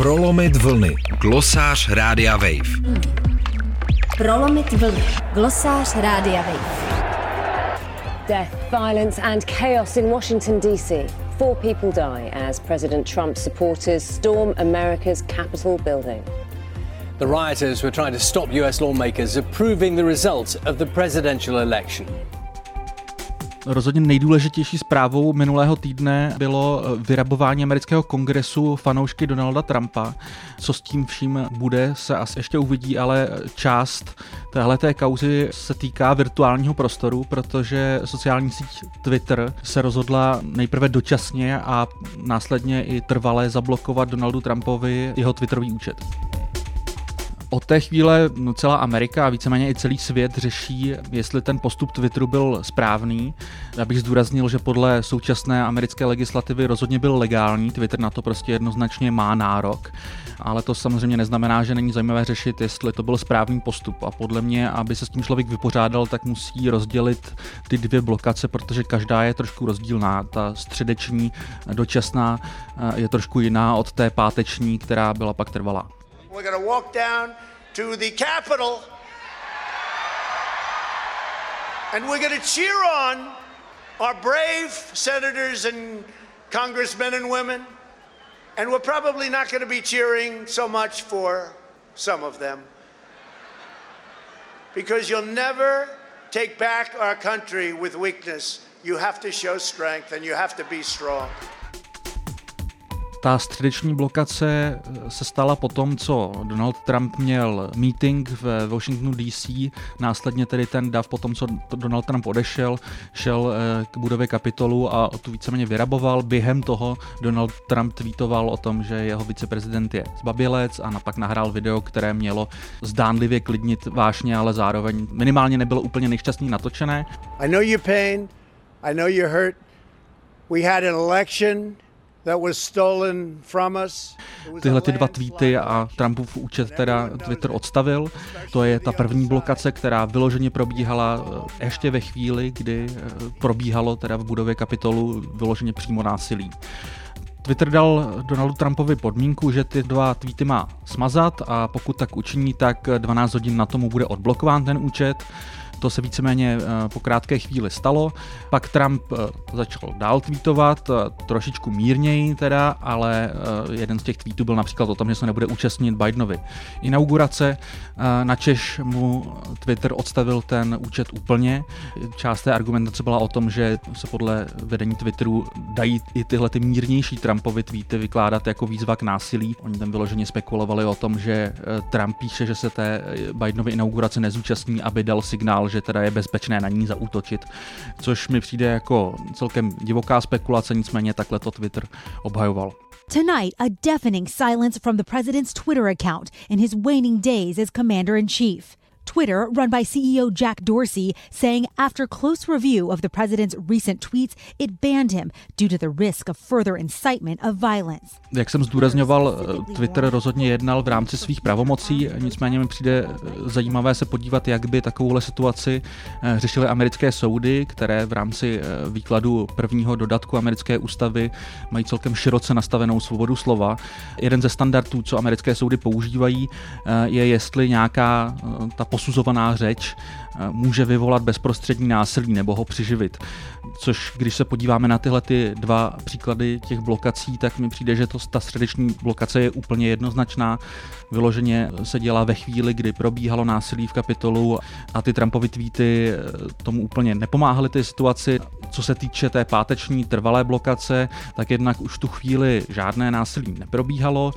Prolomit vlny. Glosář Rádia Wave. Prolomit vlny. Glosář Rádia Wave. Death, violence, and chaos in Washington, D.C. Four people die as President Trump's supporters storm America's Capitol building. The rioters were trying to stop US lawmakers approving the results of the presidential election. Rozhodně nejdůležitější zprávou minulého týdne bylo eh, vyrabování amerického kongresu fanoušky Donalda Trumpa. Co s tím vším bude, se asi ještě uvidí, ale část téhle té kauzy se týká virtuálního prostoru, protože sociální síť Twitter se rozhodla nejprve dočasně a následně i trvale zablokovat Donaldu Trumpovi jeho Twitterový účet. Od té chvíle no, celá Amerika a víceméně i celý svět řeší, jestli ten postup Twitteru byl správný. Já bych zdůraznil, že podle současné americké legislativy rozhodně byl legální, Twitter na to prostě jednoznačně má nárok, ale to samozřejmě neznamená, že není zajímavé řešit, jestli to byl správný postup. A podle mě, aby se s tím člověk vypořádal, tak musí rozdělit ty dvě blokace, protože každá je trošku rozdílná. Ta středeční, dočasná je trošku jiná od té páteční, která byla pak trvalá. We're going to walk down to the Capitol and we're going to cheer on our brave senators and congressmen and women. And we're probably not going to be cheering so much for some of them. Because you'll never take back our country with weakness. You have to show strength and you have to be strong. Ta středeční blokace eh, se stala po tom, co Donald Trump měl meeting v Washingtonu DC, následně tedy ten dav po tom, co Donald Trump odešel, šel eh, k budově kapitolu a tu víceméně vyraboval. Během toho Donald Trump tweetoval o tom, že jeho viceprezident je zbabilec a napak nahrál video, které mělo zdánlivě klidnit vášně, ale zároveň minimálně nebylo úplně nejšťastný natočené. I know your pain, I know you're hurt. We had an election Tyhle ty dva tweety a Trumpův účet teda Twitter odstavil. To je ta první blokace, která vyloženě probíhala eh, ještě ve chvíli, kdy eh, probíhalo teda v budově kapitolu vyloženě přímo násilí. Twitter dal Donaldu Trumpovi podmínku, že ty dva tweety má smazat a pokud tak učiní, tak 12 hodin na tomu bude odblokován ten účet. To se víceméně eh, po krátké chvíli stalo. Pak Trump eh, začal dál tweetovat, eh, trošičku mírněji teda, ale jeden z těch tweetů byl například o tom, že se nebude účastnit Bidenovy inaugurace. Na Češ mu Twitter odstavil ten účet úplně. Část té argumentace byla o tom, že se podle vedení Twitteru dají i tyhle ty mírnější Trumpovy tweety vykládat jako výzva k násilí. Oni tam vyloženě spekulovali o tom, že Trump píše, že se té Bidenovy inaugurace nezúčastní, aby dal signál, že teda je bezpečné na ní zaútočit, což mi přijde jako celkem divoká spekulace, nicméně takhle to Twitter obhajoval. Tonight, a deafening silence from the president's Twitter account in his waning days as commander in chief. Twitter, run by CEO Jack Dorsey, saying after close review of the president's recent tweets, it banned him due to the risk of further incitement of violence. Jak jsem zdůrazňoval, Twitter rozhodně jednal v rámci svých pravomocí, nicméně mi přijde zajímavé se podívat, jak by takovouhle situaci eh, řešily americké soudy, které v rámci eh, výkladu prvního dodatku americké ústavy mají celkem široce nastavenou svobodu slova. Jeden ze standardů, co americké soudy používají, eh, je, jestli nějaká ta posuzovaná řeč eh, může vyvolat bezprostřední násilí nebo ho přiživit. Což když se podíváme na tyhle ty dva příklady těch blokací, tak mi přijde, že to, ta středeční blokace je úplně jednoznačná. Vyloženě se dělá ve chvíli, kdy probíhalo násilí v kapitolu a ty Trumpovy tweety eh, tomu úplně nepomáhaly té situaci. Co se týče té páteční trvalé blokace, tak jednak už tu chvíli žádné násilí neprobíhalo.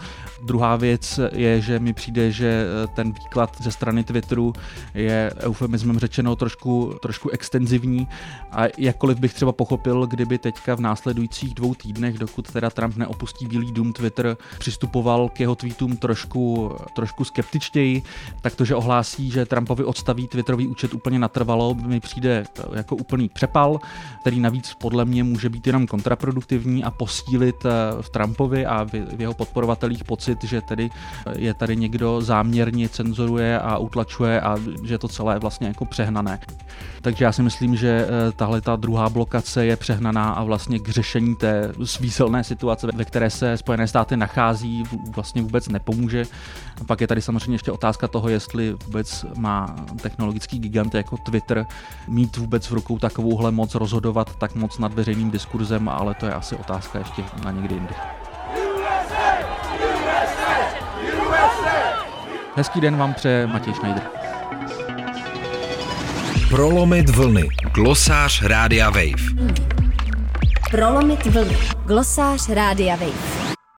Druhá věc je, že mi přijde, že eh, ten výklad ze strany Twitteru je eufemismem řečeno trošku, trošku extenzivní a jakkoliv bych třeba pochopil, kdyby teďka v následujících dvou týdnech, dokud teda Trump neopustí Bílý dům, Twitter přistupoval k jeho tweetům trošku, trošku skeptičtěji, tak to, že ohlásí, že Trumpovi odstaví Twitterový účet úplně natrvalo, mi přijde jako úplný přepal, který navíc podle mě může být jenom kontraproduktivní a posílit eh, v Trumpovi a v jeho podporovatelích pocit, že tedy je tady někdo záměrně cenzuruje a utlačuje a že to celé je vlastně jako přehnané. Takže já si myslím, že eh, tahle ta druhá blokace je přehnaná a vlastně k řešení té svízelné situace, ve které se Spojené státy nachází, vlastně vůbec nepomůže. A pak je tady samozřejmě ještě otázka toho, jestli vůbec má technologický gigant jako Twitter mít vůbec v rukou takovouhle moc rozhodovat tak moc nad veřejným diskurzem, ale to je asi otázka ještě na někdy jindy. Hezký den vám přeje Matěj Schneider. Prolomit vlny. Glosář Rádia Wave. Prolomit vlny. Glosář Rádia Wave.